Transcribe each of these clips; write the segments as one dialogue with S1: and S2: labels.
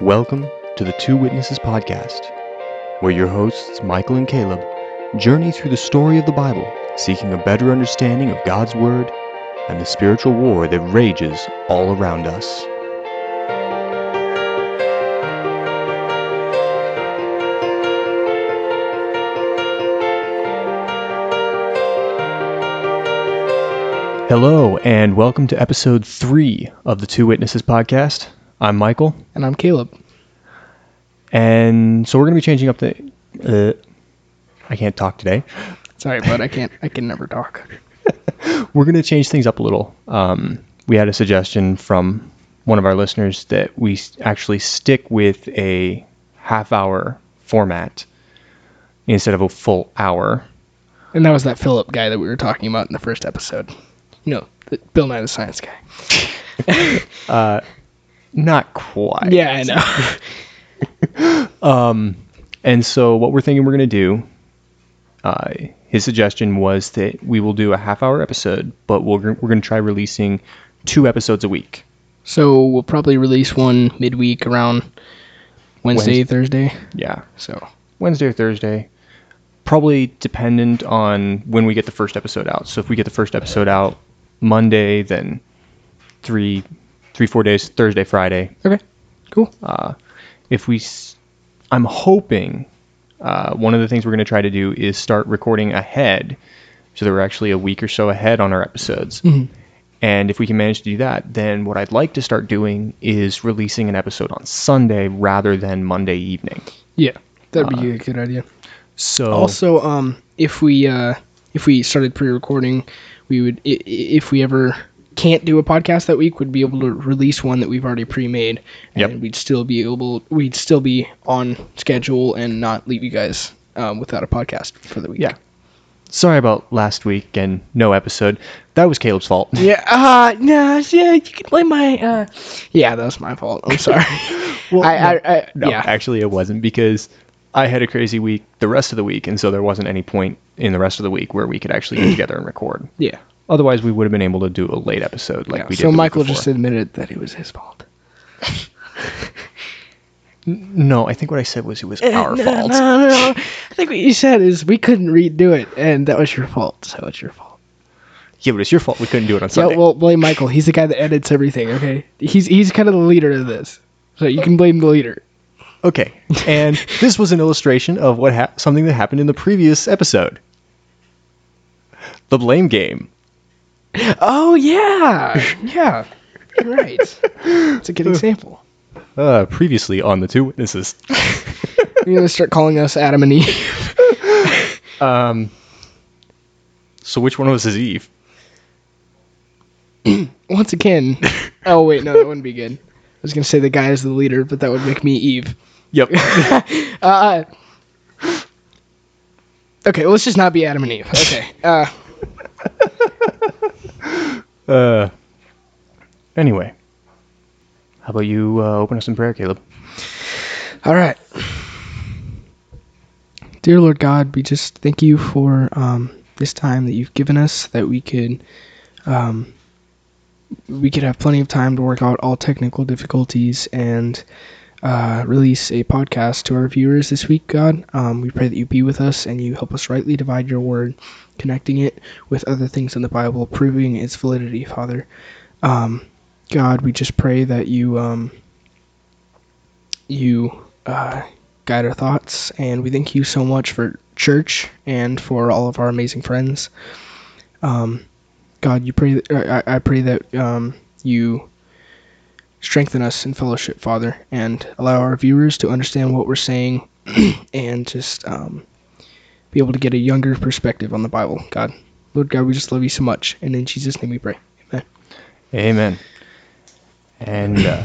S1: Welcome to the Two Witnesses Podcast, where your hosts, Michael and Caleb, journey through the story of the Bible, seeking a better understanding of God's Word and the spiritual war that rages all around us. Hello, and welcome to episode three of the Two Witnesses Podcast. I'm Michael.
S2: And I'm Caleb.
S1: And so we're going to be changing up the. Uh, I can't talk today.
S2: Sorry, but I can't. I can never talk.
S1: We're going to change things up a little. Um, we had a suggestion from one of our listeners that we actually stick with a half hour format instead of a full hour.
S2: And that was that Philip guy that we were talking about in the first episode. You know, the Bill Nye the Science guy.
S1: Not quite.
S2: Yeah, I know.
S1: Um, and so what we're thinking we're going to do, uh, his suggestion was that we will do a half hour episode, but we're, we're going to try releasing two episodes a week.
S2: so we'll probably release one midweek around Wednesday,
S1: Wednes-
S2: Thursday.
S1: Yeah.
S2: So
S1: Wednesday or Thursday. Probably dependent on when we get the first episode out. So if we get the first episode out Monday, then three, three, four days, Thursday, Friday.
S2: okay, cool.
S1: Uh, If we, s- I'm hoping uh, one of the things we're going to try to do is start recording ahead, so that we're actually a week or so ahead on our episodes. And if we can manage to do that, then what I'd like to start doing is releasing an episode on Sunday rather than Monday evening.
S2: yeah, that'd be a good idea.
S1: So
S2: Also, um, if we uh, if we started pre-recording, we would if we ever can't do a podcast that week, we'd be able to release one that we've already pre-made, and
S1: Yep.
S2: we'd still be able we'd still be on schedule and not leave you guys um, without a podcast for the week.
S1: Yeah. Sorry about last week and no episode. That was Caleb's fault.
S2: Yeah. Uh. No. Yeah. You can blame my. Uh. Yeah, that was my fault. I'm sorry.
S1: Well,
S2: I. I. I
S1: No,
S2: yeah.
S1: actually, it wasn't because I had a crazy week the rest of the week, and so there wasn't any point in the rest of the week where we could actually get together and record.
S2: yeah.
S1: Otherwise, we would have been able to do a late episode like
S2: yeah.
S1: we did.
S2: So Michael just admitted that it was his fault.
S1: no. I think what I said was it was eh, our
S2: no,
S1: fault.
S2: No, no, no. I think what you said is we couldn't redo it, and that was your fault. So it's your fault.
S1: Yeah, but it's your fault we couldn't do it on
S2: Yeah, well, blame Michael. He's the guy that edits everything. Okay, he's he's kind of the leader of this, so you can blame the leader.
S1: okay, and this was an illustration of what ha- something that happened in the previous episode. The blame game.
S2: Oh yeah, yeah, you're right. It's a good example.
S1: Uh, previously on the two witnesses.
S2: You're gonna start calling us Adam and Eve.
S1: Um. So which one was his Eve?
S2: Once again. Oh wait, no, that wouldn't be good. I was gonna say the guy is the leader, but that would make me Eve.
S1: Yep.
S2: Uh. Okay, well, let's just not be Adam and Eve. Okay. Uh.
S1: uh. Anyway, how about you uh, open us in prayer, Caleb?
S2: All right. Dear Lord God, we just thank you for um, this time that you've given us, that we could um, we could have plenty of time to work out all technical difficulties and uh, release a podcast to our viewers this week. God, um, we pray that you be with us and you help us rightly divide your word, connecting it with other things in the Bible, proving its validity, Father. Um, God, we just pray that you um, you uh, guide our thoughts, and we thank you so much for church and for all of our amazing friends. Um, God, you pray. That, I, I pray that um, you strengthen us in fellowship, Father, and allow our viewers to understand what we're saying, and just um, be able to get a younger perspective on the Bible. God, Lord God, we just love you so much, and in Jesus' name we pray. Amen.
S1: Amen. And uh,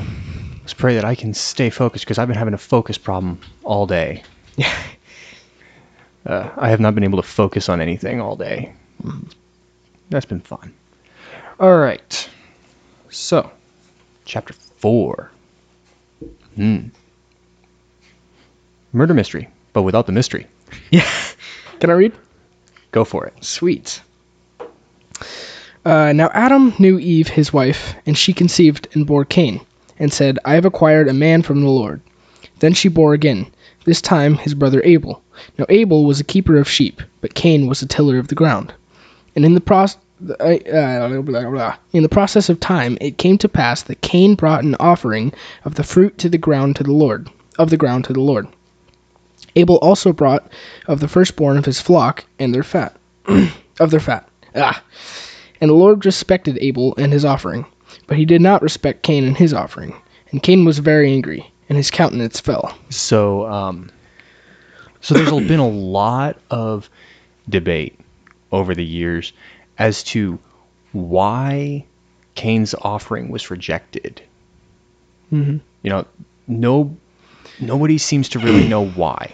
S1: let's pray that I can stay focused because I've been having a focus problem all day.
S2: Yeah.
S1: Uh, I have not been able to focus on anything all day. That's been fun. All right. So, chapter four. Hmm. Murder mystery, but without the mystery.
S2: Yeah. Can I read?
S1: Go for it.
S2: Sweet. Uh, now Adam knew Eve, his wife, and she conceived and bore Cain. and said, I have acquired a man from the Lord. Then she bore again, this time his brother Abel. Now Abel was a keeper of sheep, but Cain was a tiller of the ground. And in the process, uh, blah. in the process of time, it came to pass that Cain brought an offering of the fruit to the ground to the Lord, of the ground to the Lord. Abel also brought of the firstborn of his flock and their fat, of their fat. Ah. And the Lord respected Abel and his offering, but he did not respect Cain and his offering. And Cain was very angry, and his countenance fell.
S1: So, um, so there's been a lot of debate over the years as to why Cain's offering was rejected.
S2: Mhm.
S1: You know, no, nobody seems to really know why.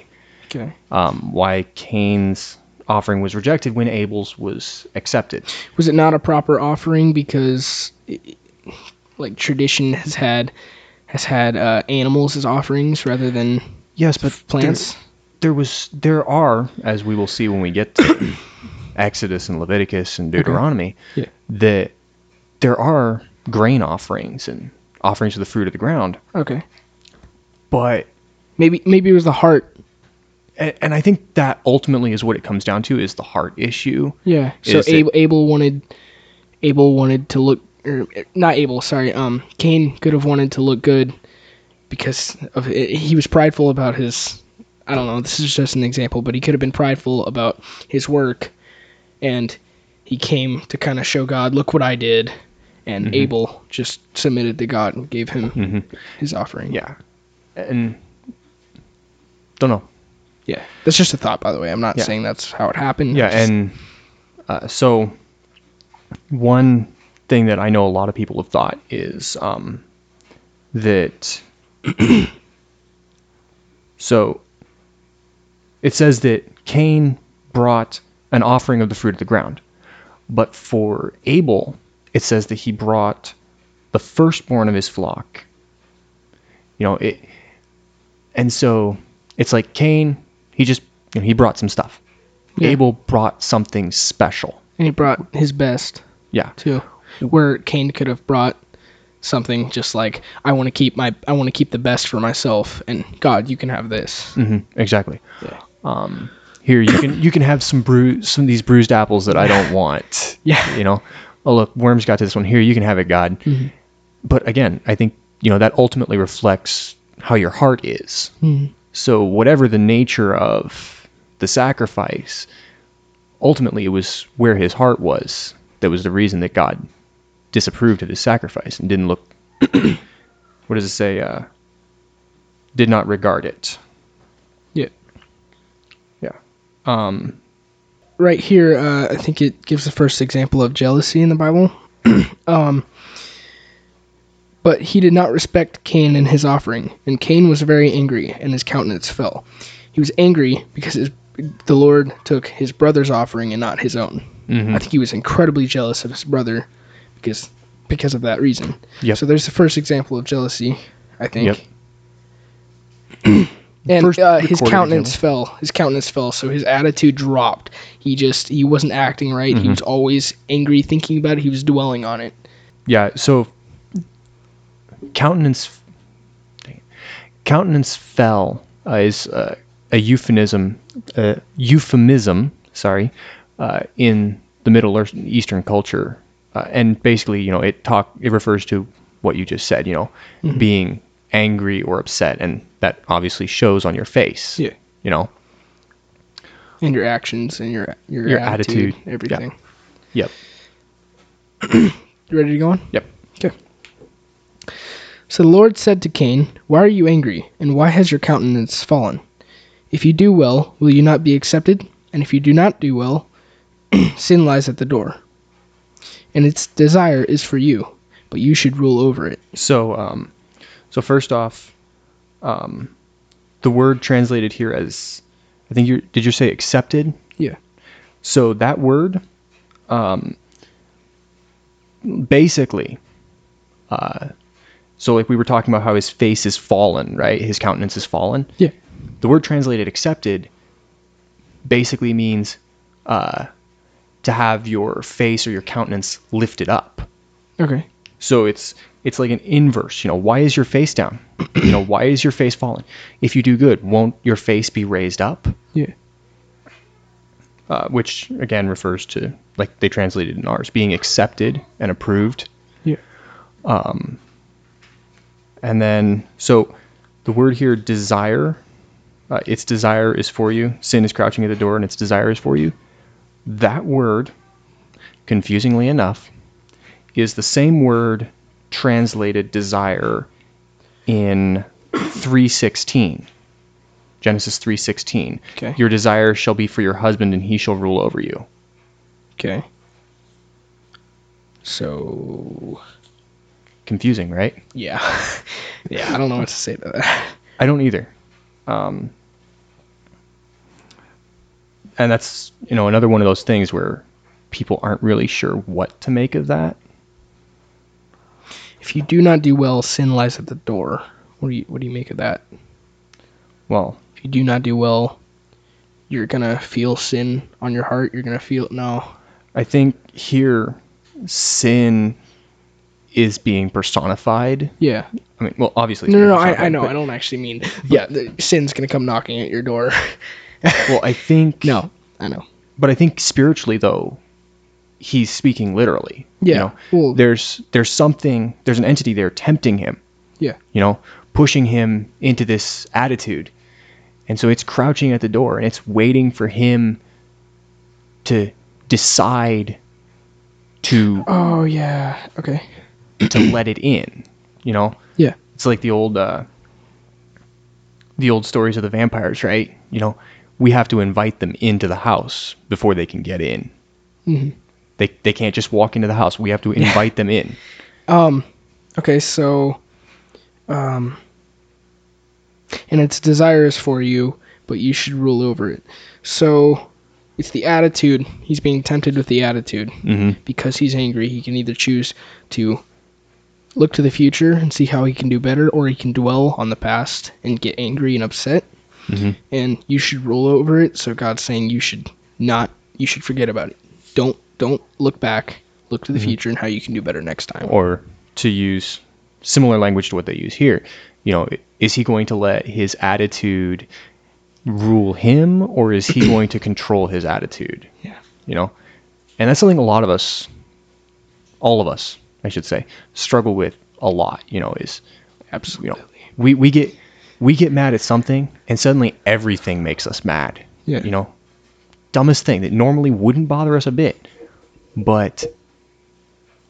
S2: Okay.
S1: Um, why Cain's offering was rejected when Abel's was accepted.
S2: Was it not a proper offering because, i- like, tradition has had has had uh, animals as offerings rather than
S1: Yes, but
S2: plants?
S1: There, was, there are, as we will see when we get to Exodus and Leviticus and Deuteronomy,
S2: Yeah.
S1: that there are grain offerings and offerings of the fruit of the ground.
S2: Okay.
S1: But
S2: Maybe maybe it was the heart.
S1: And, and I think that ultimately is what it comes down to is the heart issue.
S2: Yeah. So
S1: it-
S2: Abel, Abel wanted Abel wanted to look or not Abel, sorry. Um Cain could have wanted to look good because of it, he was prideful about his I don't know, this is just an example, but he could have been prideful about his work and he came to kind of show God, look what I did. And
S1: Mhm.
S2: Abel just submitted to God and gave him
S1: hmm
S2: his offering.
S1: Yeah, and don't know.
S2: Yeah. That's just a thought, by the way. I'm not
S1: Yeah.
S2: saying that's how it happened.
S1: Yeah,
S2: just-
S1: and uh, so one thing that I know a lot of people have thought is um, that. so it says that Cain brought an offering of the fruit of the ground, but for Abel, it says that he brought the firstborn of his flock. You know it, and so it's like Cain, he just you know, he brought some stuff.
S2: Yeah.
S1: Abel brought something special.
S2: and he brought his best
S1: Yeah.
S2: too. Where Cain could have brought something just like I want to keep my I want to keep the best for myself and God, you can have this.
S1: hmm Exactly.
S2: Yeah.
S1: Um, here you can you can have some bruise some of these bruised apples that I don't want.
S2: Yeah.
S1: You know, oh look, worms got to this one. Here you can have it, God.
S2: Mhm.
S1: But again, I think you know that ultimately reflects how your heart is.
S2: Mhm.
S1: So whatever the nature of the sacrifice, ultimately it was where his heart was that was the reason that God disapproved of his sacrifice and didn't look. what does it say? Uh, did not regard it.
S2: Yeah.
S1: Yeah. Um.
S2: Right here, uh, I think it gives the first example of jealousy in the Bible. um, but he did not respect Cain and his offering, and Cain was very angry, and his countenance fell. He was angry because his, the Lord took his brother's offering and not his own.
S1: mhm.
S2: I think he was incredibly jealous of his brother because because of that reason.
S1: Yep.
S2: So there's the first example of jealousy, I think.
S1: Yep.
S2: and uh, his countenance fell. His countenance fell, so his attitude dropped. He just he wasn't acting right. He
S1: Mhm.
S2: was always angry, thinking about it. He was dwelling on it.
S1: Yeah, so countenance countenance fell uh, is uh, a euphemism uh, euphemism, sorry, uh, in the Middle Eastern culture, uh, and basically, you know, it talk it refers to what you just said, you know,
S2: Mhm.
S1: being angry or upset, and that obviously shows on your face.
S2: Yeah.
S1: You know.
S2: And your actions and your your,
S1: Your
S2: attitude,
S1: attitude,
S2: everything.
S1: Yep.
S2: You ready to go on?
S1: Yep.
S2: Okay. So the Lord said to Cain, Why are you angry, and why has your countenance fallen? If you do well, will you not be accepted? And if you do not do well, sin lies at the door. And its desire is for you, but you should rule over it.
S1: So, um, so first off, um, the word translated here as, I think you did you say accepted?
S2: Yeah.
S1: So that word, um, basically, uh, so like we were talking about how his face is fallen, right? His countenance is fallen.
S2: Yeah.
S1: The word translated accepted basically means uh, to have your face or your countenance lifted up.
S2: Okay.
S1: So it's it's like an inverse. You know, why is your face down? you know, why is your face fallen? If you do good, won't your face be raised up?
S2: Yeah.
S1: Uh, which again refers to like they translated in ours being accepted and approved.
S2: Yeah.
S1: And then so the word here desire, uh, its desire is for you. Sin is crouching at the door, and its desire is for you. That word, confusingly enough, is the same word translated desire in 316 genesis 316
S2: Okay.
S1: your desire shall be for your husband and he shall rule over you
S2: Okay. So
S1: confusing right
S2: yeah, yeah. I don't know what to say to that.
S1: i don't either um, and that's you know another one of those things where people aren't really sure what to make of that
S2: If you do not do well, sin lies at the door. What do you what do you make of that?
S1: well
S2: If you do not do well, you're gonna feel sin on your heart. You're gonna feel no.
S1: i think here sin is being personified
S2: Yeah.
S1: i mean well obviously
S2: No, no, no. I, I know. I don't actually mean. Yeah, the sin's gonna come knocking at your door.
S1: well i think
S2: no, I know.
S1: but I think spiritually though, he's speaking literally.
S2: Yeah,
S1: You know,
S2: well-
S1: there's there's something there's an entity there tempting him.
S2: Yeah.
S1: You know, pushing him into this attitude. And so it's crouching at the door and it's waiting for him to decide to
S2: Oh yeah. Okay.
S1: To let it in. You know?
S2: Yeah.
S1: It's like the old uh the old stories of the vampires, right? You know, we have to invite them into the house before they can get in.
S2: Mhm.
S1: They they can't just walk into the house. We have to invite them in.
S2: Um. Okay. So. Um. And its desire is for you, but you should rule over it. So, it's the attitude. He's being tempted with the attitude.
S1: hmm
S2: because he's angry, he can either choose to look to the future and see how he can do better, or he can dwell on the past and get angry and upset.
S1: Mhm.
S2: And you should roll over it. So God's saying you should not, you should forget about it. Don't don't look back. Look to the future and how you can do better next time.
S1: Or to use similar language to what they use here, you know, is he going to let his attitude rule him, or is he going to control his attitude?
S2: Yeah.
S1: You know, and that's something a lot of us, all of us, I should say, struggle with a lot. You know, is you
S2: Absolutely.
S1: know we we get we get mad at something and suddenly everything makes us mad
S2: Yeah.
S1: you know dumbest thing that normally wouldn't bother us a bit but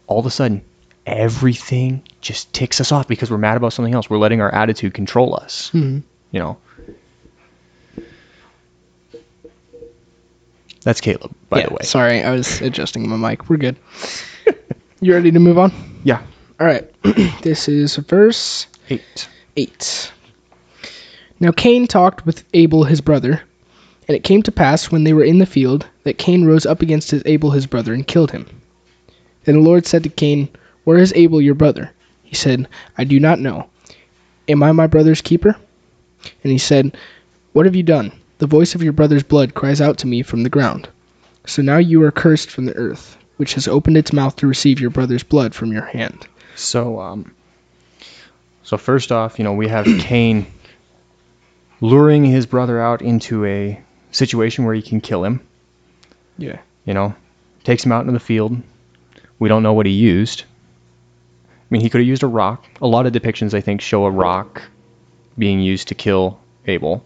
S1: all of a sudden everything just ticks us off because we're mad about something else we're letting our attitude control us
S2: Mhm.
S1: you know that's caleb by
S2: yeah,
S1: the way
S2: Sorry, I was adjusting my mic. We're good. you ready to move on?
S1: yeah
S2: All right. this is verse
S1: eight
S2: 8. Now Cain talked with Abel his brother, and it came to pass when they were in the field that Cain rose up against his Abel his brother and killed him. Then the Lord said to Cain, Where is Abel your brother? He said, I do not know. Am I my brother's keeper? And he said, What have you done? The voice of your brother's blood cries out to me from the ground. So now you are cursed from the earth, which has opened its mouth to receive your brother's blood from your hand.
S1: So, um, so first off, you know, we have Cain luring his brother out into a situation where he can kill him.
S2: Yeah.
S1: You know, takes him out into the field. We don't know what he used. I mean, he could have used a rock. A lot of depictions, I think, show a rock being used to kill Abel.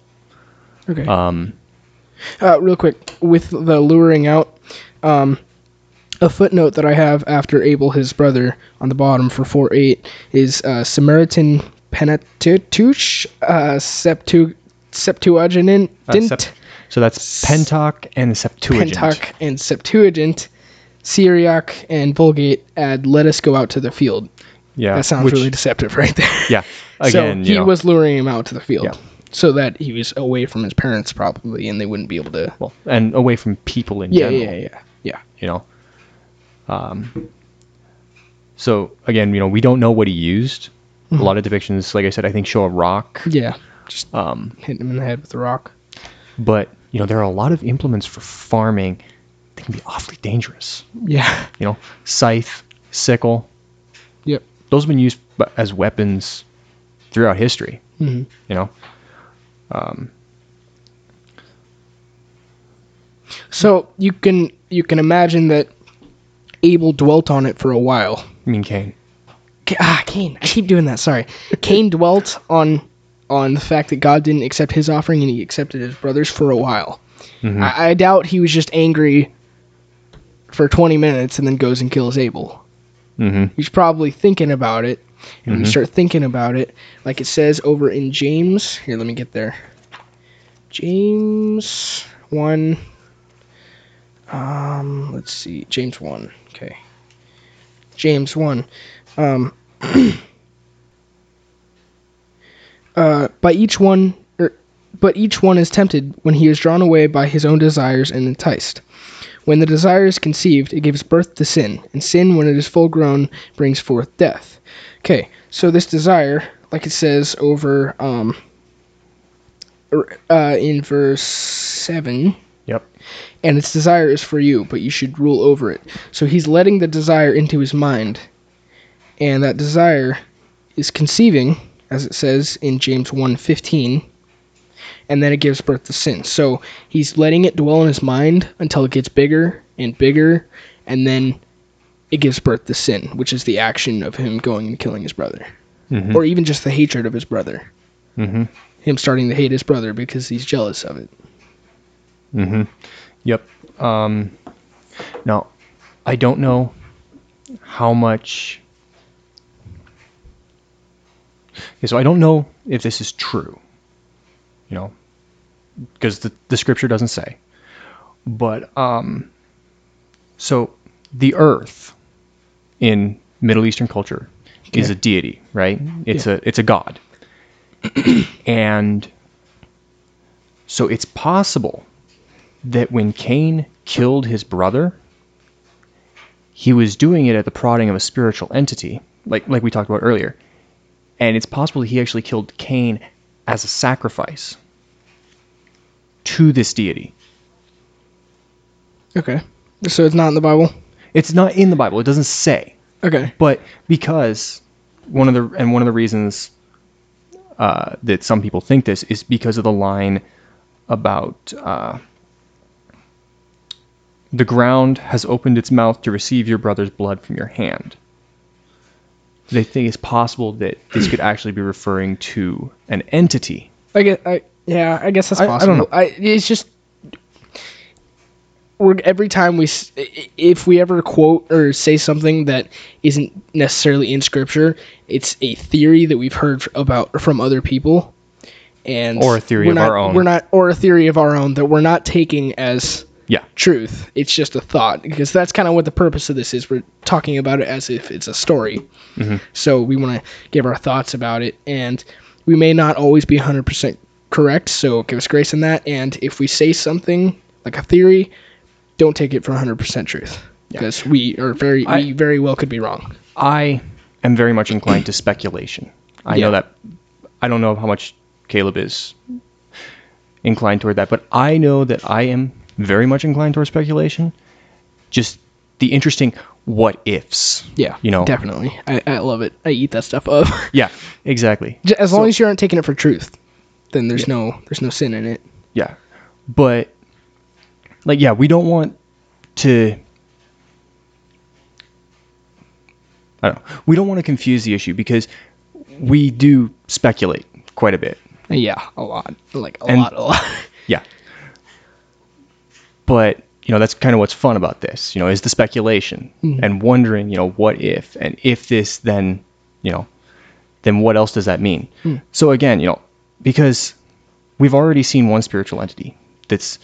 S2: Okay.
S1: Um,
S2: Uh, real quick, with the luring out, um, a footnote that I have after Abel, his brother, on the bottom for 4 8 is uh, Samaritan Pentateuch, uh, Septu- Septuagint,
S1: uh, Sept- so that's Pentateuch and Septuagint.
S2: Pentateuch, and Septuagint, Syriac, and Vulgate add, let us go out to the field.
S1: Yeah,
S2: That sounds
S1: which-
S2: really deceptive right there.
S1: Yeah, again,
S2: so he
S1: know,
S2: was luring him out to the field.
S1: Yeah.
S2: So that he was away from his parents, probably, and they wouldn't be able to.
S1: well, and away from people in
S2: Yeah,
S1: general.
S2: yeah, yeah, yeah.
S1: you know. Um, so again, you know, we don't know what he used. A lot of depictions, like I said, I think show a rock.
S2: Yeah, just
S1: Um,
S2: hitting him in the head with a rock.
S1: but you know, there are a lot of implements for farming that can be awfully dangerous.
S2: Yeah,
S1: You know, scythe, sickle,
S2: Yep.
S1: Those have been used as weapons throughout history.
S2: hmm
S1: You know.
S2: Um, So you can you can imagine that Abel dwelt on it for a while.
S1: I mean, Cain.
S2: Ca- Ah, Cain. I keep doing that. Sorry. Cain dwelt on on the fact that God didn't accept his offering and he accepted his brother's for a while.
S1: Mhm.
S2: I, I doubt he was just angry for 20 minutes and then goes and kills Abel.
S1: Mm-hmm.
S2: He's probably thinking about it. And when you
S1: Mhm.
S2: start thinking about it, like it says over in James, here, let me get there. James 1. Um, let's see. James 1. Okay. James 1. Um, uh, by each one, er, but each one is tempted when he is drawn away by his own desires and enticed. When the desire is conceived, it gives birth to sin, and sin, when it is full grown, brings forth death. Okay, so this desire, like it says over um, er, uh, in verse 7,
S1: Yep.
S2: And its desire is for you, but you should rule over it. So he's letting the desire into his mind, and that desire is conceiving, as it says in James 1:15, and then it gives birth to sin. So he's letting it dwell in his mind until it gets bigger and bigger, and then it gives birth to sin, which is the action of him going and killing his brother,
S1: Mm-hmm.
S2: or even just the hatred of his brother.
S1: mm-hmm.
S2: Him starting to hate his brother because he's jealous of it.
S1: Mm-hmm. Yep. Um, now, I don't know how much. Okay, so I don't know if this is true. You know, because the the scripture doesn't say. But um, so the earth in Middle Eastern culture is a deity, right? It's
S2: Yeah.
S1: a it's a god. and so it's possible that when Cain killed his brother, he was doing it at the prodding of a spiritual entity, like like we talked about earlier. And it's possible that he actually killed Cain as a sacrifice to this deity.
S2: Okay. So it's not in the Bible?
S1: It's not in the Bible. It doesn't say.
S2: Okay.
S1: But because one of the and one of the reasons uh, that some people think this is because of the line about uh, the ground has opened its mouth to receive your brother's blood from your hand. They think it's possible that this could actually be referring to an entity.
S2: I get. I yeah. I guess that's
S1: I- I don't know.
S2: it's just we're every time we if we ever quote or say something that isn't necessarily in scripture, it's a theory that we've heard about from other people, and
S1: Or a theory of
S2: not-
S1: our own.
S2: We're not or a theory of our own that we're not taking as
S1: Yeah.
S2: truth. It's just a thought because that's kind of what the purpose of this is. We're talking about it as if it's a story.
S1: Mhm.
S2: So we want to give our thoughts about it, and we may not always be 100% correct. So give us grace in that. And if we say something like a theory, don't take it for 100% truth because we are very
S1: I-
S2: we very well could be wrong.
S1: I am very much inclined to speculation. I know that I don't know how much Caleb is inclined toward that, but I know that I am very much inclined towards speculation. Just the interesting what ifs.
S2: Yeah,
S1: You know.
S2: definitely. I, I love it. I eat that stuff up.
S1: Yeah, exactly.
S2: As long
S1: So-
S2: as you aren't taking it for truth, then there's no there's no sin in it.
S1: Yeah. But like yeah, we don't want to I don't know. We don't want to confuse the issue because we do speculate quite a bit.
S2: Yeah, a lot, like a
S1: And-
S2: lot, a lot.
S1: Yeah. But, you know, that's kind of what's fun about this, you know, is the speculation
S2: Mhm.
S1: and wondering, you know, what if and if this then, you know, then what else does that mean?
S2: Mm.
S1: So again, you know, because we've already seen one spiritual entity that's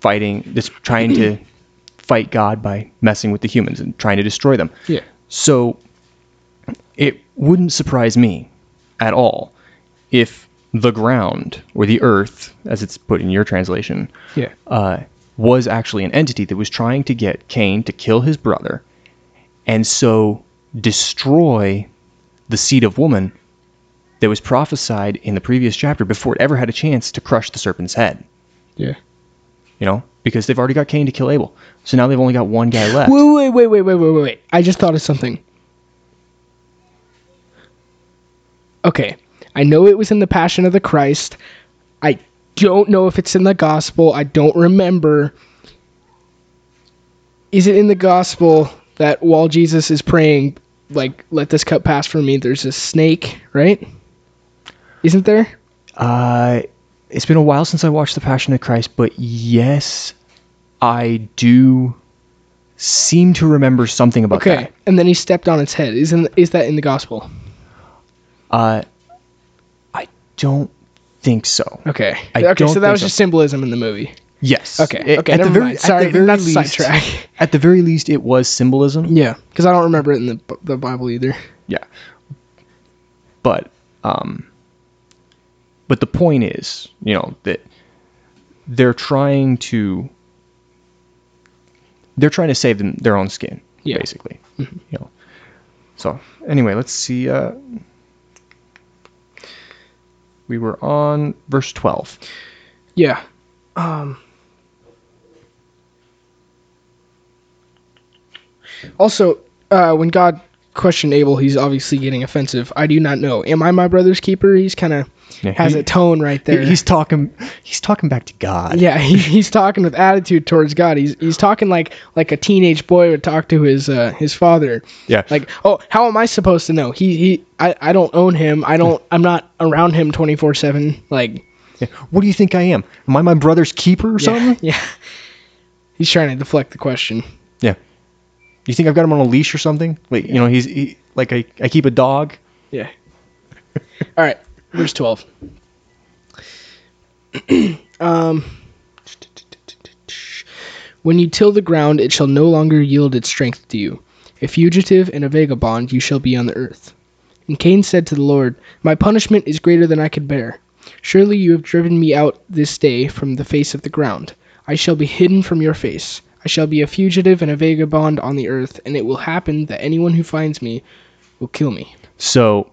S1: fighting that's trying to fight God by messing with the humans and trying to destroy them.
S2: yeah.
S1: So it wouldn't surprise me at all if the ground or the earth, as it's put in your translation,
S2: Yeah.
S1: uh, was actually an entity that was trying to get Cain to kill his brother and so destroy the seed of woman that was prophesied in the previous chapter before it ever had a chance to crush the serpent's head.
S2: Yeah.
S1: You know, because they've already got Cain to kill Abel. So now they've only got one guy left.
S2: Wait, wait, wait, wait, wait, wait, wait, wait. I just thought of something. okay, I know it was in the Passion of the Christ. I don't know if it's in the Gospel. I don't remember. Is it in the Gospel that while Jesus is praying, like, let this cup pass from me, there's a snake, right? Isn't there?
S1: Uh, it's been a while since I watched The Passion of Christ, but yes, I do seem to remember something about
S2: Okay,
S1: that.
S2: Okay, and then he stepped on its head. Isn't is that in the Gospel?
S1: Uh, I don't think so.
S2: Okay.
S1: I
S2: okay, so that was
S1: so.
S2: just symbolism in the movie.
S1: Yes.
S2: Okay,
S1: A-
S2: okay,
S1: at the very- at the
S2: Sorry,
S1: very
S2: that's
S1: least-
S2: sidetrack.
S1: At the very least, it was symbolism.
S2: Yeah, because I don't remember it in the the Bible either.
S1: Yeah. But um but the point is, you know, that they're trying to they're trying to save them their own skin,
S2: Yeah.
S1: basically. You know. So, anyway, let's see uh we were on verse 12.
S2: Yeah. Um. Also, uh, when God questioned Abel, he's obviously getting offensive. I do not know. Am I my brother's keeper? He's kind of
S1: Yeah,
S2: has
S1: he-
S2: a tone right there.
S1: He's talking he's talking back to God.
S2: yeah, he, he's talking with attitude towards God. He's he's talking like like a teenage boy would talk to his uh, his father.
S1: Yeah.
S2: Like, oh, how am I supposed to know? He he I, I don't own him. I don't I'm not around him 24/7. Like,
S1: Yeah. What do you think I am? Am I my brother's keeper or
S2: yeah,
S1: something?
S2: yeah. He's trying to deflect the question.
S1: Yeah. You think I've got him on a leash or something? Like, you know, he's he, like I, I keep a dog.
S2: Yeah. All right, verse 12. um, when you till the ground, it shall no longer yield its strength to you. A fugitive and a vagabond you shall be on the earth. And Cain said to the Lord, My punishment is greater than I could bear. Surely you have driven me out this day from the face of the ground. I shall be hidden from your face. I shall be a fugitive and a vagabond on the earth, and it will happen that anyone who finds me will kill me.
S1: So,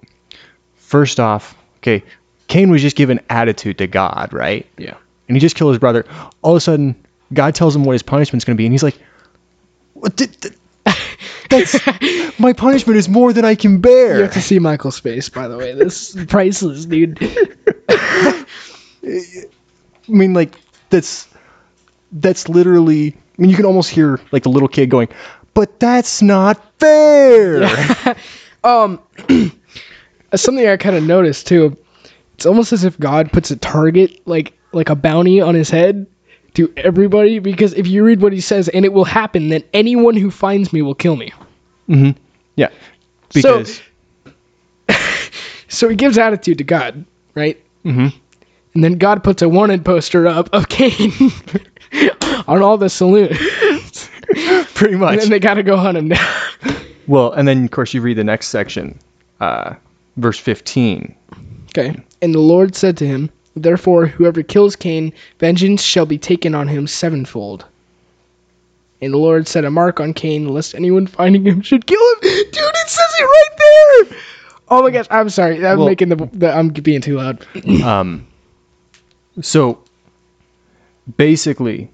S1: first off, okay, Cain was just given attitude to God, right?
S2: Yeah.
S1: And he just killed his brother. All of a sudden, God tells him what his punishment's going to be, and he's like, "What? Did, did- that's my punishment is more than I can bear.
S2: You have to see Michael's face, by the way. This is priceless, dude.
S1: I mean, like that's that's literally. I mean, you can almost hear like the little kid going, "But that's not fair."
S2: Um, something I kind of noticed too. It's almost as if God puts a target, like like a bounty, on his head to everybody. Because if you read what he says, and it will happen, then anyone who finds me will kill me. Mm-hmm.
S1: Yeah,
S2: So- So he gives attitude to God, right? Mm-hmm. And then God puts a wanted poster up of Cain on all the saloons,
S1: pretty
S2: and
S1: much.
S2: then they got to go hunt him down.
S1: Well, and then of course you read the next section, uh, verse fifteen.
S2: Okay. And the Lord said to him, Therefore, whoever kills Cain, vengeance shall be taken on him sevenfold. And the Lord set a mark on Cain, lest anyone finding him should kill him. Dude, it says it right there. Oh my gosh, I'm sorry. I'm
S1: Well-
S2: making the, the. I'm being too loud.
S1: Um, so basically,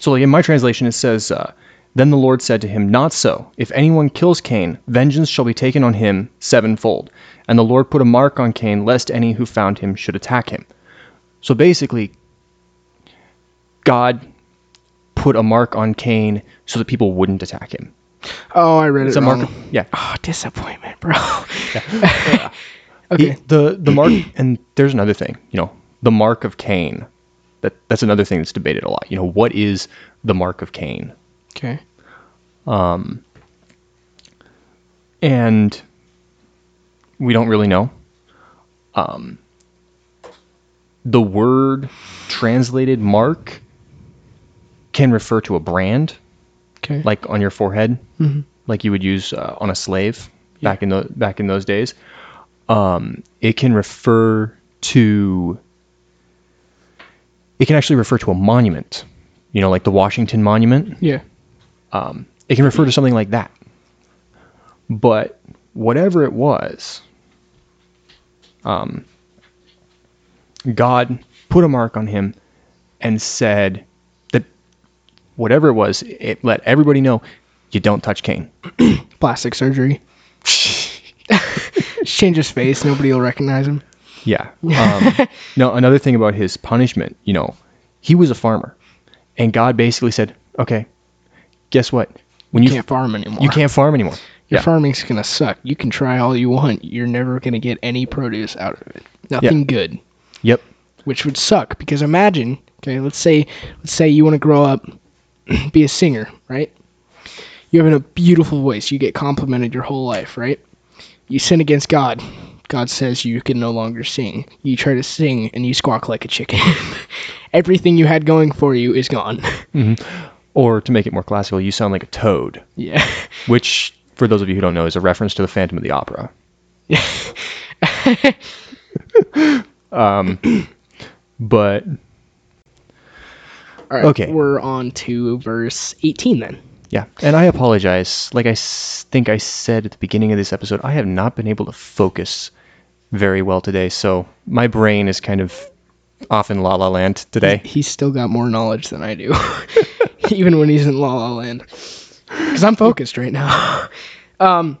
S1: so like in my translation it says, uh, "Then the Lord said to him, Not so. If anyone kills Cain, vengeance shall be taken on him sevenfold. And the Lord put a mark on Cain, lest any who found him should attack him." So basically, God put a mark on Cain so that people wouldn't attack him.
S2: Oh, I read it
S1: It's a
S2: wrong.
S1: mark. Yeah.
S2: Oh, disappointment, bro.
S1: He-
S2: okay.
S1: the the mark and there's another thing, you know, the mark of Cain. That that's another thing that's debated a lot. You know, what is the mark of Cain?
S2: Okay.
S1: Um, And we don't really know. Um the word translated mark can refer to a brand
S2: Okay.
S1: like on your forehead, like you would use uh, on a slave back in the back in those days. Um, it can refer to. It can actually refer to a monument, you know, like the Washington Monument.
S2: yeah.
S1: It can refer to something like that. But whatever it was, um, God put a mark on him and said that whatever it was, it let everybody know you don't touch Cain.
S2: Plastic surgery. change his face. Nobody will recognize him.
S1: Yeah. Um, no, another thing about his punishment, you know, he was a farmer, and God basically said, "Okay, guess what? When
S2: You can't farm anymore.
S1: you can't farm anymore.
S2: Your
S1: Yeah.
S2: farming's gonna suck. You can try all you want. You're never gonna get any produce out of it. Nothing good.
S1: Yep.
S2: Which would suck because imagine, okay, let's say let's say you want to grow up, be a singer, right? You have a beautiful voice. You get complimented your whole life, right? You sin against God. God says you can no longer sing. You try to sing and you squawk like a chicken. Everything you had going for you is gone.
S1: Or to make it more classical, you sound like a toad,
S2: yeah.
S1: which, for those of you who don't know, is a reference to the Phantom of the Opera. um, but
S2: All right.
S1: Okay.
S2: We're on to verse 18 then.
S1: Yeah, and I apologize. Like I s- think I said at the beginning of this episode, I have not been able to focus very well today, so my brain is kind of off in La La Land today.
S2: He's still got more knowledge than I do, even when he's in La La Land. Because I'm focused right now. um,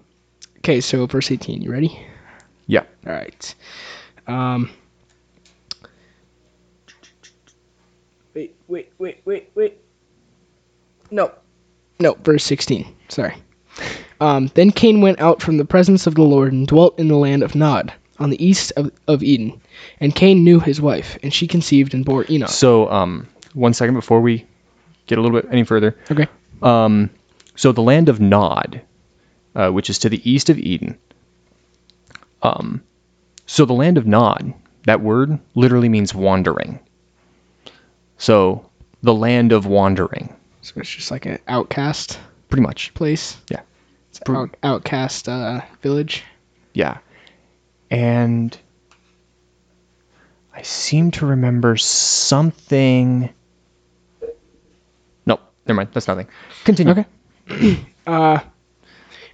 S2: okay, so verse 18. You ready?
S1: Yeah.
S2: All right. Um. Wait, wait, wait, wait, wait. No. No, verse 16. Sorry. Um, then Cain went out from the presence of the Lord and dwelt in the land of Nod, on the east of, of Eden. And Cain knew his wife, and she conceived and bore Enoch.
S1: So, um, one second before we get a little bit any further.
S2: Okay.
S1: Um, so the land of Nod, uh, which is to the east of Eden. Um, so the land of Nod, that word literally means wandering. So the land of wandering,
S2: So it's just like an outcast
S1: pretty much.
S2: place.
S1: Yeah.
S2: It's an out, outcast uh, village.
S1: Yeah. And I seem to remember something. No, never mind. That's nothing. Continue.
S2: Okay. uh,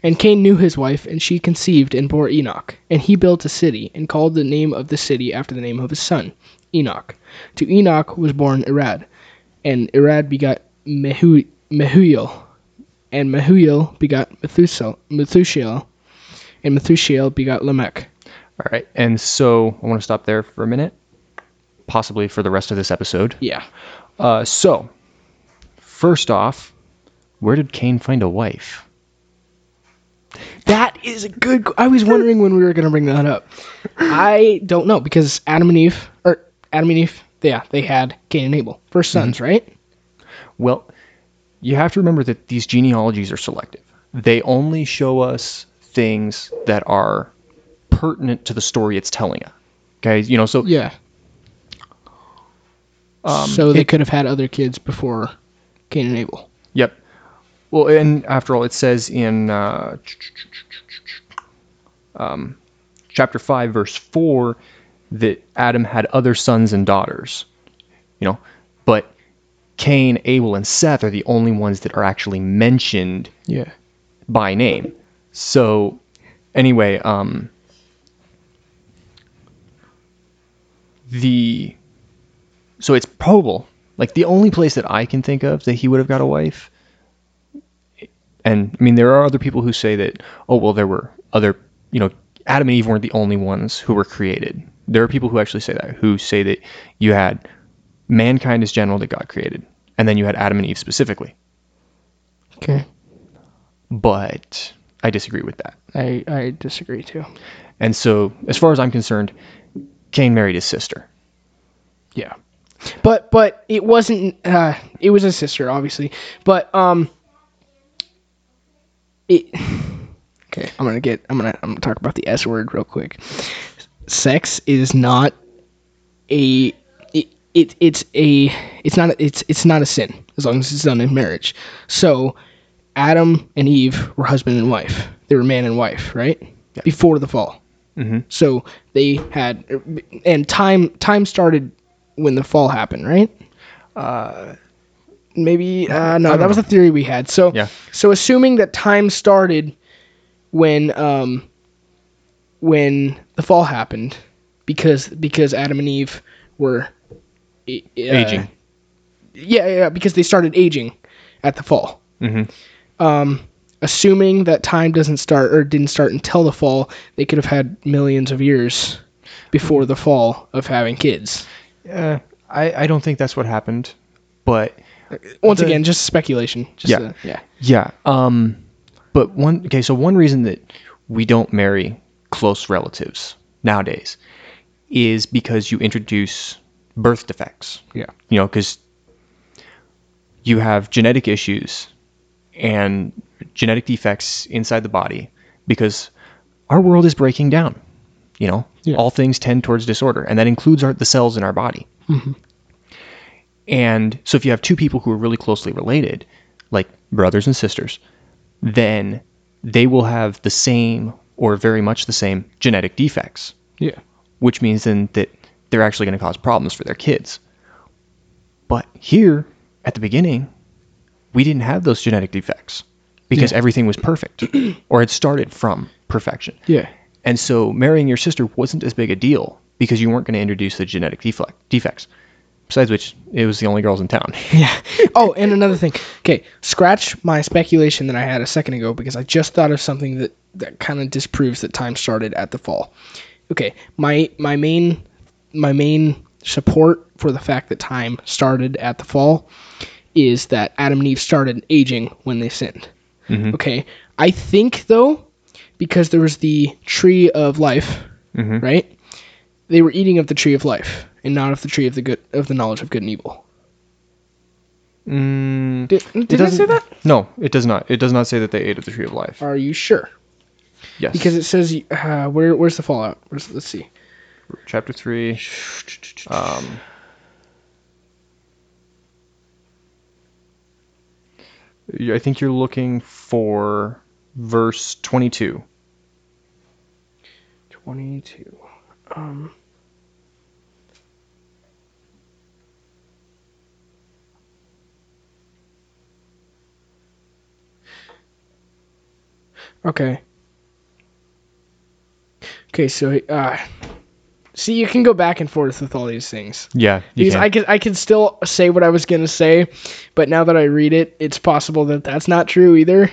S2: and Cain knew his wife, and she conceived and bore Enoch. And he built a city, and called the name of the city after the name of his son, Enoch. To Enoch was born Irad, and Irad begot Mehu- and Mehujael begot Methusel- Methushael, and Methushael begot Lamech.
S1: All right. And so I want to stop there for a minute, possibly for the rest of this episode.
S2: Yeah.
S1: Uh, so, first off, where did Cain find a wife?
S2: That is a good. I was wondering when we were gonna bring that up. I don't know because Adam and Eve, or Adam and Eve, yeah, they had Cain and Abel, first sons, right?
S1: Well, you have to remember that these genealogies are selective. They only show us things that are pertinent to the story it's telling. Okay, you know, so
S2: Yeah.
S1: um,
S2: so they
S1: it-
S2: could have had other kids before Cain and Abel.
S1: Yep. Well, and after all, it says in uh, um, chapter 5, verse 4, that Adam had other sons and daughters. You know, but Cain, Abel, and Seth are the only ones that are actually mentioned
S2: Yeah.
S1: by name. So, anyway, um, the so it's probable, like the only place that I can think of that he would have got a wife. And I mean, there are other people who say that, oh well, there were other, you know, Adam and Eve weren't the only ones who were created. There are people who actually say that, who say that you had mankind as general that God created, and then you had Adam and Eve specifically.
S2: Okay.
S1: But I disagree with that.
S2: I I disagree too.
S1: And so, as far as I'm concerned, Cain married his sister.
S2: Yeah. But but it wasn't. Uh, it was a sister, obviously. But um. It. Okay, I'm gonna get. I'm gonna. I'm gonna talk about the S word real quick. Sex is not a. It, it it's a. It's not. It's it's not a sin as long as it's done in marriage. So, Adam and Eve were husband and wife. They were man and wife, right?
S1: Yeah.
S2: Before the fall.
S1: Mhm.
S2: So they had, and time time started when the fall happened, right?
S1: Uh,
S2: Maybe uh, no, that was the theory we had. So
S1: Yeah.
S2: so assuming that time started when um when the fall happened, because because Adam and Eve were uh,
S1: Aging.
S2: Yeah, yeah, because they started aging at the fall.
S1: hmm
S2: Um, assuming that time doesn't start or didn't start until the fall, they could have had millions of years before the fall of having kids.
S1: Uh, I, I don't think that's what happened, but
S2: Once
S1: The-
S2: again, just speculation. Just
S1: Yeah.
S2: uh, yeah.
S1: yeah. Um, but one okay, so one reason that we don't marry close relatives nowadays is because you introduce birth defects.
S2: Yeah.
S1: You know, because you have genetic issues and genetic defects inside the body because our world is breaking down. You know,
S2: Yeah.
S1: all things tend towards disorder, and that includes our, the cells in our body. Mm-hmm. And so, if you have two people who are really closely related, like brothers and sisters, then they will have the same or very much the same genetic defects
S2: Yeah.
S1: which means then that they're actually going to cause problems for their kids. But here at the beginning, we didn't have those genetic defects because
S2: Yeah.
S1: everything was perfect or it started from perfection.
S2: Yeah.
S1: And so marrying your sister wasn't as big a deal because you weren't going to introduce the genetic defect, defects. Besides which, it was the only girls in town.
S2: Yeah. Oh, and another thing. Okay, scratch my speculation that I had a second ago because I just thought of something that that kind of disproves that time started at the fall. Okay, my my main my main support for the fact that time started at the fall is that Adam and Eve started aging when they sinned. Okay, I think though, because there was the tree of life,
S1: Mhm.
S2: right? They were eating of the tree of life and not of the tree of the good of the knowledge of good and evil.
S1: Mm,
S2: Did,
S1: it
S2: did I say that?
S1: No, it does not. It does not say that they ate of the tree of life.
S2: Are you sure?
S1: Yes.
S2: Because it says uh, where where's the fallout? Where's, let's see.
S1: chapter 3 um I think you're looking for verse 22.
S2: Twenty-two. Um. Okay. Okay, so uh, see, you can go back and forth with all these things.
S1: Yeah, you
S2: because
S1: can.
S2: I could I could still say what I was gonna say, but now that I read it, it's possible that that's not true either.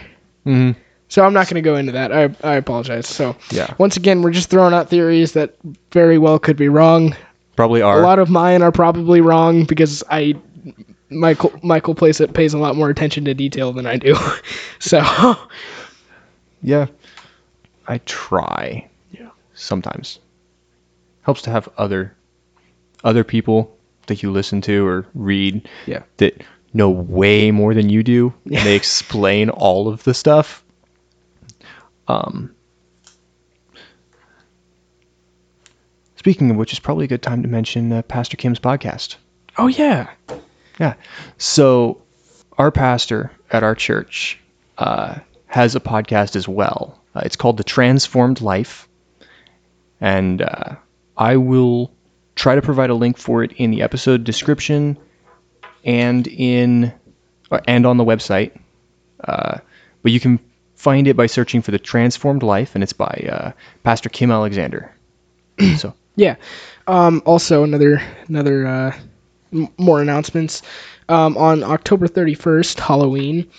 S1: Mhm.
S2: So I'm not gonna go into that. I I apologize. So
S1: Yeah,
S2: once again, we're just throwing out theories that very well could be wrong.
S1: probably are.
S2: A lot of mine are probably wrong because I Michael Michael plays it pays a lot more attention to detail than I do. so
S1: yeah. I try.
S2: Yeah.
S1: Sometimes. Helps to have other other people that you listen to or read
S2: Yeah.
S1: that know way more than you do
S2: Yeah.
S1: and they explain all of the stuff. Um Speaking of which, is probably a good time to mention uh, Pastor Kim's podcast.
S2: oh yeah,
S1: Yeah. So, our pastor at our church uh, has a podcast as well. Uh, it's called The Transformed Life. And uh, I will try to provide a link for it in the episode description and in uh, and on the website. Uh, but you can find it by searching for The Transformed Life, and it's by uh, Pastor Kim Alexander. so,
S2: yeah. Um, also another another uh, m- more announcements um, on October 31st, Halloween.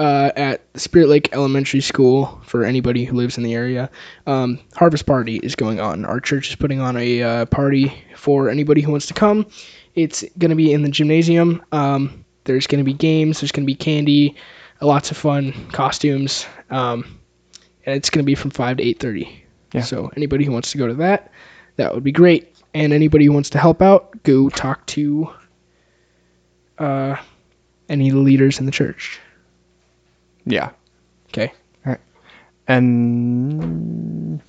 S2: Uh, at Spirit Lake Elementary School for anybody who lives in the area. Um, Harvest Party is going on. Our church is putting on a uh, party for anybody who wants to come. It's going to be in the gymnasium. Um, there's going to be games. There's going to be candy, lots of fun costumes, um, and it's going to be from five to eight thirty.
S1: Yeah.
S2: So anybody who wants to go to that, that would be great. And anybody who wants to help out, go talk to uh, any of the leaders in the church.
S1: Yeah.
S2: Okay.
S1: And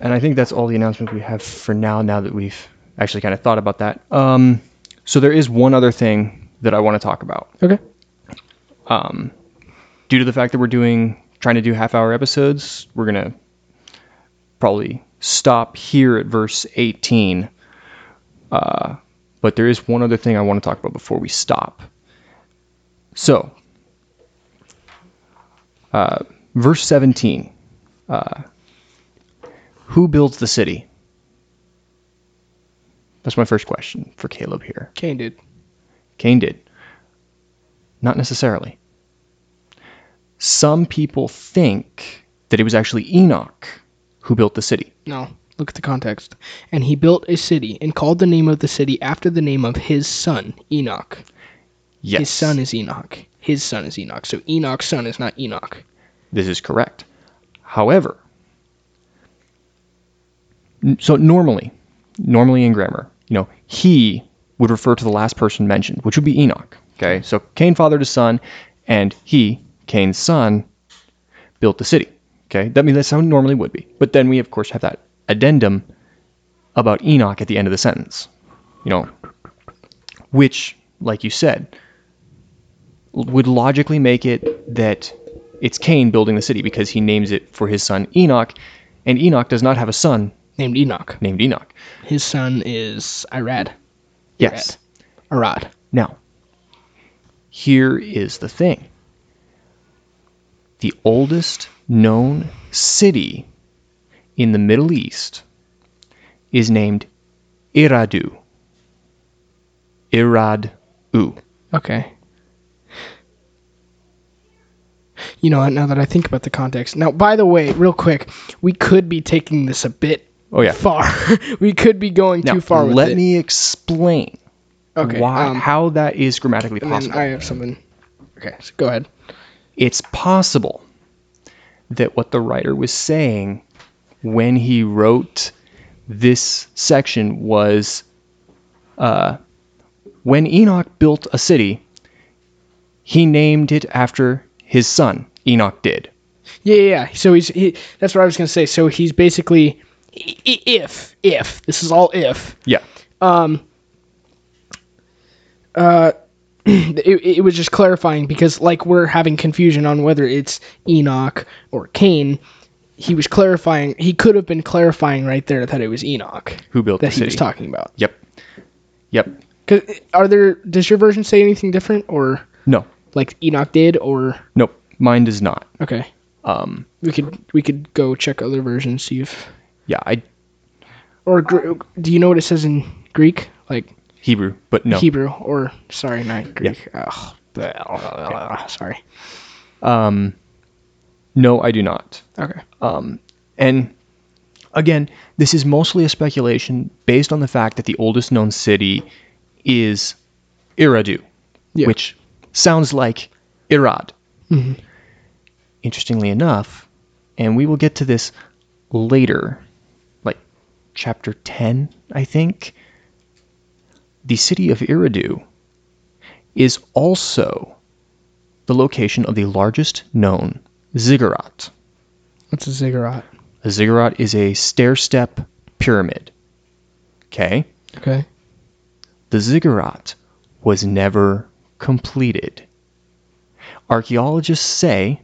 S1: and I think that's all the announcements we have for now. Now that we've actually kind of thought about that, um, so there is one other thing that I want to talk about.
S2: Okay.
S1: Um, due to the fact that we're doing trying to do half hour episodes, we're gonna probably stop here at verse 18. Uh, but there is one other thing I want to talk about before we stop. So, uh, verse 17. Uh, who builds the city? That's my first question for Caleb here.
S2: Cain did.
S1: Cain did. Not necessarily. Some people think that it was actually Enoch who built the city.
S2: No, look at the context. And he built a city and called the name of the city after the name of his son, Enoch.
S1: Yes.
S2: His son is Enoch. His son is Enoch. So Enoch's son is not Enoch.
S1: This is correct. However, n- so normally, normally in grammar, you know, he would refer to the last person mentioned, which would be Enoch. Okay, so Cain fathered his son, and he, Cain's son, built the city. Okay, that means that's how it normally would be. But then we, of course, have that addendum about Enoch at the end of the sentence. You know, which, like you said, would logically make it that it's Cain building the city because he names it for his son Enoch, and Enoch does not have a son
S2: Named Enoch.
S1: named Enoch.
S2: His son is Irad.
S1: Yes.
S2: Arad.
S1: Now, here is the thing the oldest known city in the Middle East is named Iradu. Irad-u.
S2: Okay. You know, now that I think about the context. Now, by the way, real quick, we could be taking this a bit
S1: Oh, yeah.
S2: far. we could be going
S1: Now,
S2: too far with
S1: let
S2: it.
S1: me explain
S2: okay.
S1: why,
S2: um,
S1: how that is grammatically possible.
S2: I have something. Okay, so go ahead.
S1: it's possible that what the writer was saying when he wrote this section was uh, when Enoch built a city, he named it after his son. Enoch did.
S2: Yeah, yeah. yeah. So he's he. That's what I was gonna say. So he's basically, if if this is all if
S1: Yeah.
S2: Um uh it, it was just clarifying because like we're having confusion on whether it's Enoch or Cain. He was clarifying. He could have been clarifying right there that it was Enoch
S1: Who built
S2: that
S1: the
S2: he
S1: city?
S2: was talking about.
S1: Yep. Yep.
S2: Cause are there? Does your version say anything different, or
S1: No.
S2: like Enoch did, or
S1: Nope. Mine does not.
S2: okay?
S1: Um.
S2: We could we could go check other versions, see if
S1: Yeah. I
S2: or Gr- do you know what it says in Greek, like
S1: Hebrew, but no.
S2: Hebrew, or sorry, not Greek. Ugh. Blah, sorry.
S1: Um. No, I do not.
S2: Okay.
S1: Um, And again, this is mostly a speculation based on the fact that the oldest known city is Iradu,
S2: Yeah.
S1: which sounds like Irad. Interestingly enough, and we will get to this later, like chapter 10, I think, the city of Iradu is also the location of the largest known ziggurat.
S2: What's a ziggurat?
S1: A ziggurat is a stair step pyramid. Okay?
S2: Okay.
S1: The ziggurat was never completed. Archaeologists say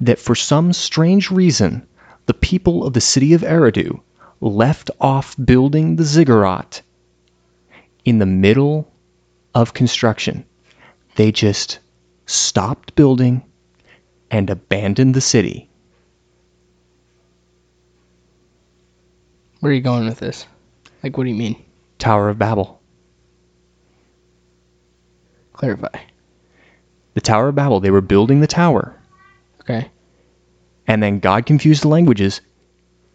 S1: that for some strange reason, the people of the city of Eridu left off building the ziggurat in the middle of construction. They just stopped building and abandoned the city.
S2: Where are you going with this? Like, what do you mean?
S1: Tower of Babel.
S2: Clarify.
S1: The Tower of Babel, they were building the tower,
S2: Okay.
S1: and then God confused the languages,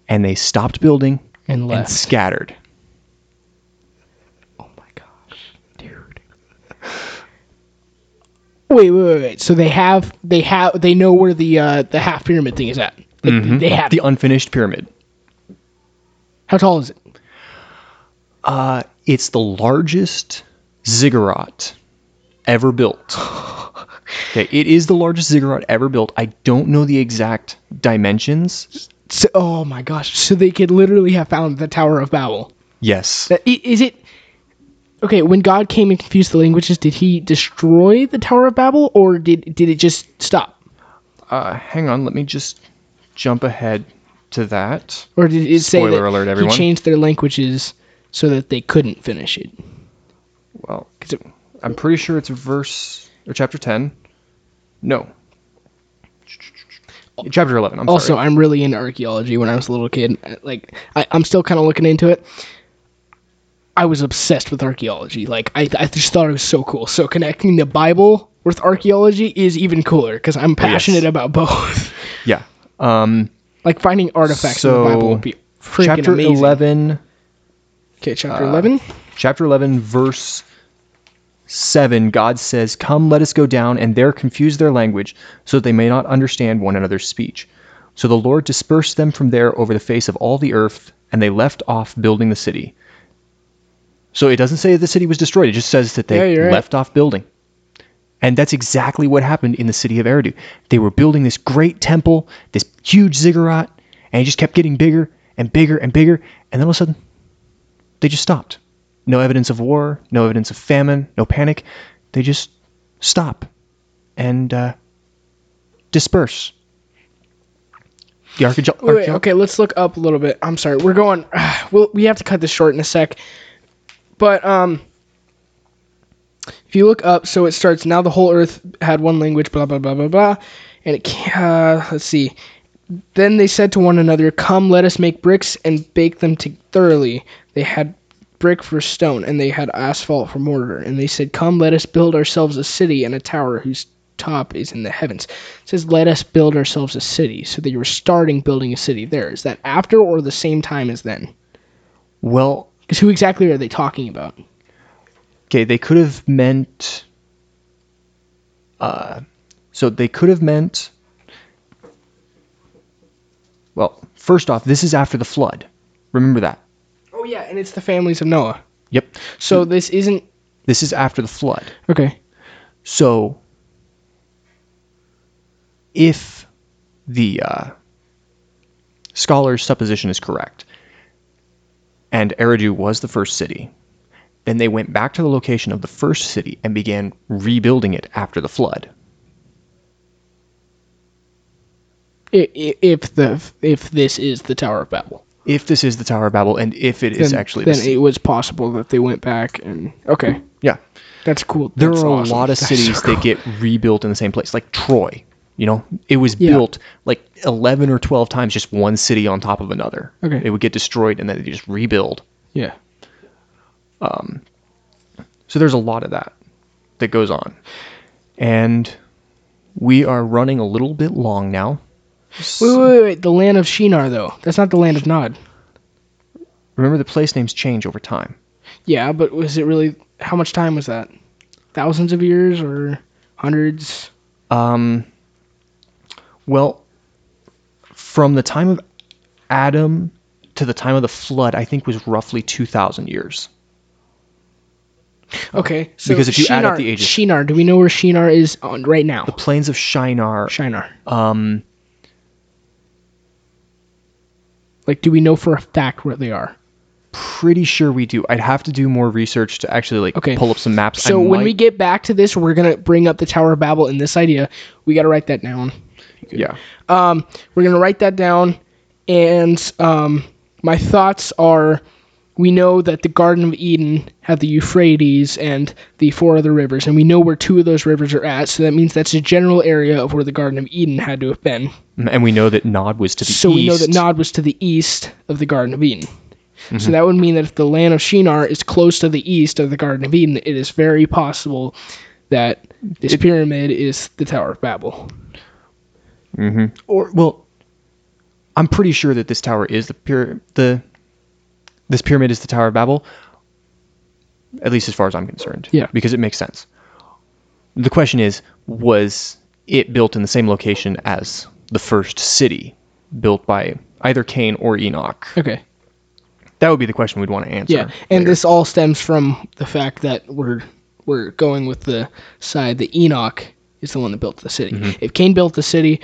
S1: and they stopped building
S2: And
S1: and scattered.
S2: oh my gosh, dude. Wait, wait, wait, wait. So they have, they have, they know where the uh, the half pyramid thing is at. Like, They have.
S1: The
S2: it.
S1: unfinished pyramid.
S2: How tall is it?
S1: Uh, it's the largest ziggurat ever built. okay, it is the largest ziggurat ever built. I don't know the exact dimensions.
S2: So, oh my gosh! So they could literally have found the Tower of Babel.
S1: Yes.
S2: Is it? Okay, when God came and confused the languages, did He destroy the Tower of Babel, or did did it just stop,
S1: Uh, hang on, let me just jump ahead to that.
S2: or did it say
S1: Spoiler
S2: that
S1: alert,
S2: He changed their languages so that they couldn't finish it?
S1: Well,
S2: 'Cause it,
S1: I'm pretty sure it's verse or chapter 10. No. Chapter 11. I'm
S2: also,
S1: sorry.
S2: I'm really into archaeology. When I was a little kid, like I, I'm still kind of looking into it. I was obsessed with archaeology. Like I, I just thought it was so cool. So connecting the Bible with archaeology is even cooler because I'm passionate about both.
S1: Yeah. Um,
S2: like finding artifacts in the Bible
S1: So,
S2: would be freaking
S1: chapter
S2: amazing.
S1: 11,
S2: Okay, chapter
S1: uh,
S2: 11.
S1: chapter 11, verse 7, God says, Come, let us go down, and there confuse their language, so that they may not understand one another's speech. So the Lord dispersed them from there over the face of all the earth, and they left off building the city. So it doesn't say that the city was destroyed, it just says that they
S2: right.
S1: left off building. And that's exactly what happened in the city of Eridu. They were building this great temple, this huge ziggurat, and it just kept getting bigger and bigger and bigger, and then all of a sudden, they just stopped. No evidence of war, no evidence of famine, no panic. They just stop and uh, disperse. The archaeo-
S2: Wait, wait, okay, let's look up a little bit. I'm sorry, we're going. we'll, we have to cut this short in a sec. But um, if you look up, so it starts now. The whole earth had one language, blah blah blah blah blah, and it. ca- Uh, let's see. Then they said to one another, "Come, let us make bricks and bake them to thoroughly." They had brick for stone, and they had asphalt for mortar. And they said, "Come, let us build ourselves a city and a tower whose top is in the heavens." It says, "Let us build ourselves a city." So they were starting building a city there. Is that after or the same time as then?
S1: well,
S2: Because who exactly are they talking about?
S1: okay, they could have meant. Uh, so they could have meant. Well, first off, this is after the flood. Remember that.
S2: Yeah, and it's the families of Noah.
S1: Yep.
S2: So this isn't
S1: This is after the flood.
S2: okay.
S1: So, if the uh, scholar's supposition is correct, and Eridu was the first city, then they went back to the location of the first city and began rebuilding it after the flood.
S2: I- i- If the if this is the Tower of Babel,
S1: If this is the Tower of Babel, and if it is
S2: then,
S1: actually
S2: then it was possible that they went back and okay,
S1: yeah,
S2: that's cool.
S1: there
S2: That's
S1: are a lot of
S2: That's
S1: cities
S2: so cool.
S1: that get rebuilt in the same place, like Troy. You know, it was
S2: Yeah.
S1: built like eleven or twelve times, just one city on top of another.
S2: Okay.
S1: it would get destroyed and then they just rebuild.
S2: yeah.
S1: um So there's a lot of that that goes on. And we are running a little bit long now.
S2: Wait, wait, wait, wait. The land of Shinar, though. That's not the land of Nod.
S1: Remember the place names change over time.
S2: Yeah, but was it really? How much time was that? Thousands of years or hundreds?
S1: Um well from the time of Adam to the time of the flood, I think was roughly 2000 years.
S2: Okay, so
S1: Because if you add up the ages-
S2: Shinar. Do we know where Shinar is on right now?
S1: The plains of Shinar
S2: Shinar.
S1: um
S2: Like, do we know for a fact where they are?
S1: pretty sure we do. I'd have to do more research to actually like
S2: Okay.
S1: pull up some maps.
S2: So
S1: I
S2: when we get back to this, we're gonna bring up the Tower of Babel and this idea. We gotta write that down.
S1: yeah.
S2: Um, we're gonna write that down, and um, my thoughts are: we know that the Garden of Eden had the Euphrates and the four other rivers, and we know where two of those rivers are at. So that means that's a general area of where the Garden of Eden had to have been.
S1: And we know that Nod was to the
S2: So
S1: east.
S2: So we know that Nod was to the east of the Garden of Eden.
S1: Mm-hmm.
S2: So that would mean that if the land of Shinar is close to the east of the Garden of Eden, it is very possible that this pyramid is the Tower of Babel.
S1: or well i'm pretty sure that this tower is the pyra- the this pyramid is the tower of babel at least as far as i'm concerned
S2: Yeah.
S1: because it makes sense the question is was it built in the same location as the first city built by either cain or enoch
S2: Okay.
S1: that would be the question we'd want to answer
S2: Yeah, and
S1: later.
S2: this all stems from the fact that we're we're going with the side that Enoch is the one that built the city.
S1: Mm-hmm.
S2: If Cain built the city,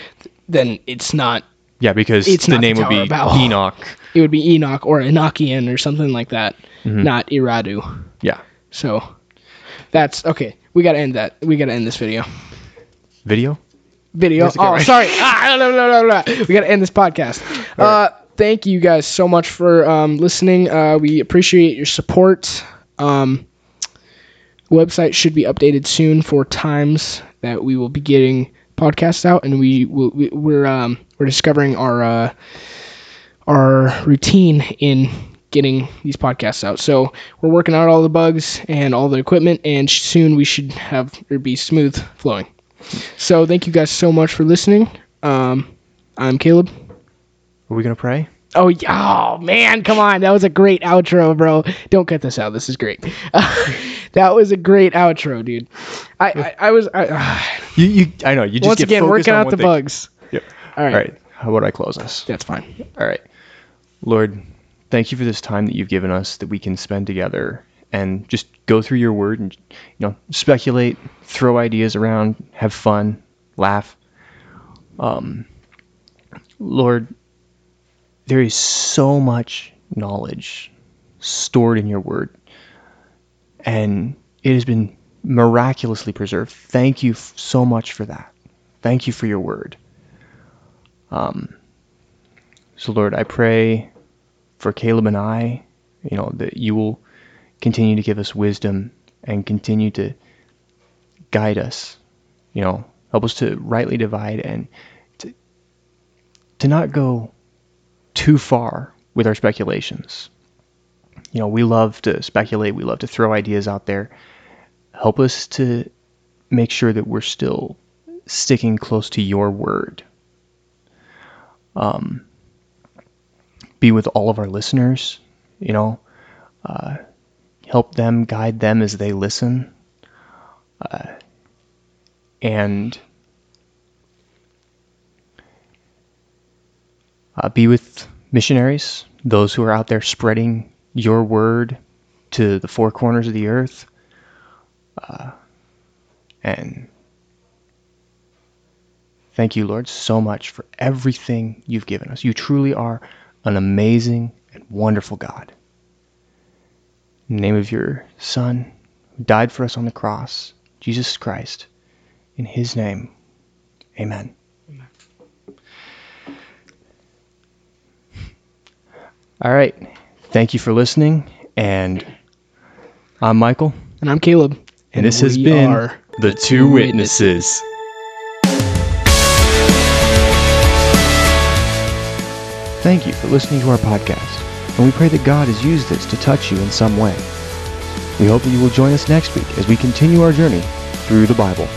S2: then it's not.
S1: Yeah because
S2: it's
S1: the
S2: not the
S1: name would be enoch
S2: It would be Enoch or Enochian or something like that,
S1: Mm-hmm.
S2: not Iradu.
S1: yeah
S2: So that's okay. We gotta end that. We gotta end this video.
S1: video
S2: Video. Oh,
S1: camera?
S2: sorry. Ah, no, no, no, no. We gotta end this podcast. Uh, thank you guys so much for um, listening. Uh, we appreciate your support. Um, website should be updated soon for times that we will be getting podcasts out, and we will. We, we're um, we're discovering our uh, our routine in getting these podcasts out. So we're working out all the bugs and all the equipment, and soon we should have it be smooth flowing. So thank you guys so much for listening. Um, I'm Caleb.
S1: Are we gonna pray?
S2: Oh, yeah. oh man, come on, that was a great outro, bro. Don't cut this out. This is great. that was a great outro, dude. I I, I was I, uh,
S1: You, you I know you just
S2: once
S1: get
S2: again working
S1: on
S2: out the
S1: thing.
S2: bugs. All right,
S1: All right. How about I close us?
S2: that's fine.
S1: All right. Lord, thank you for this time that you've given us that we can spend together and just go through your word and you know speculate, throw ideas around, have fun, laugh. Um, Lord, there is so much knowledge stored in your word, and it has been miraculously preserved. Thank you so much for that. Thank you for your word. Um, so, Lord, I pray for Caleb and I, you know, that you will continue to give us wisdom and continue to guide us, you know, help us to rightly divide and to, to not go too far with our speculations. You know, we love to speculate, we love to throw ideas out there. Help us to make sure that we're still sticking close to your word. Um, be with all of our listeners, you know, uh, help them, guide them as they listen. Uh, and uh, be with missionaries, those who are out there spreading your word to the four corners of the earth. Uh, and thank you, Lord, so much for everything you've given us. You truly are an amazing and wonderful God. In the name of your Son, who died for us on the cross, Jesus Christ, in his name, amen. amen. All right. Thank you for listening. And I'm Michael.
S2: And I'm Caleb.
S1: And, this has been The Two Witnesses. Thank you for listening to our podcast, and we pray that God has used this to touch you in some way. We hope that you will join us next week as we continue our journey through the Bible.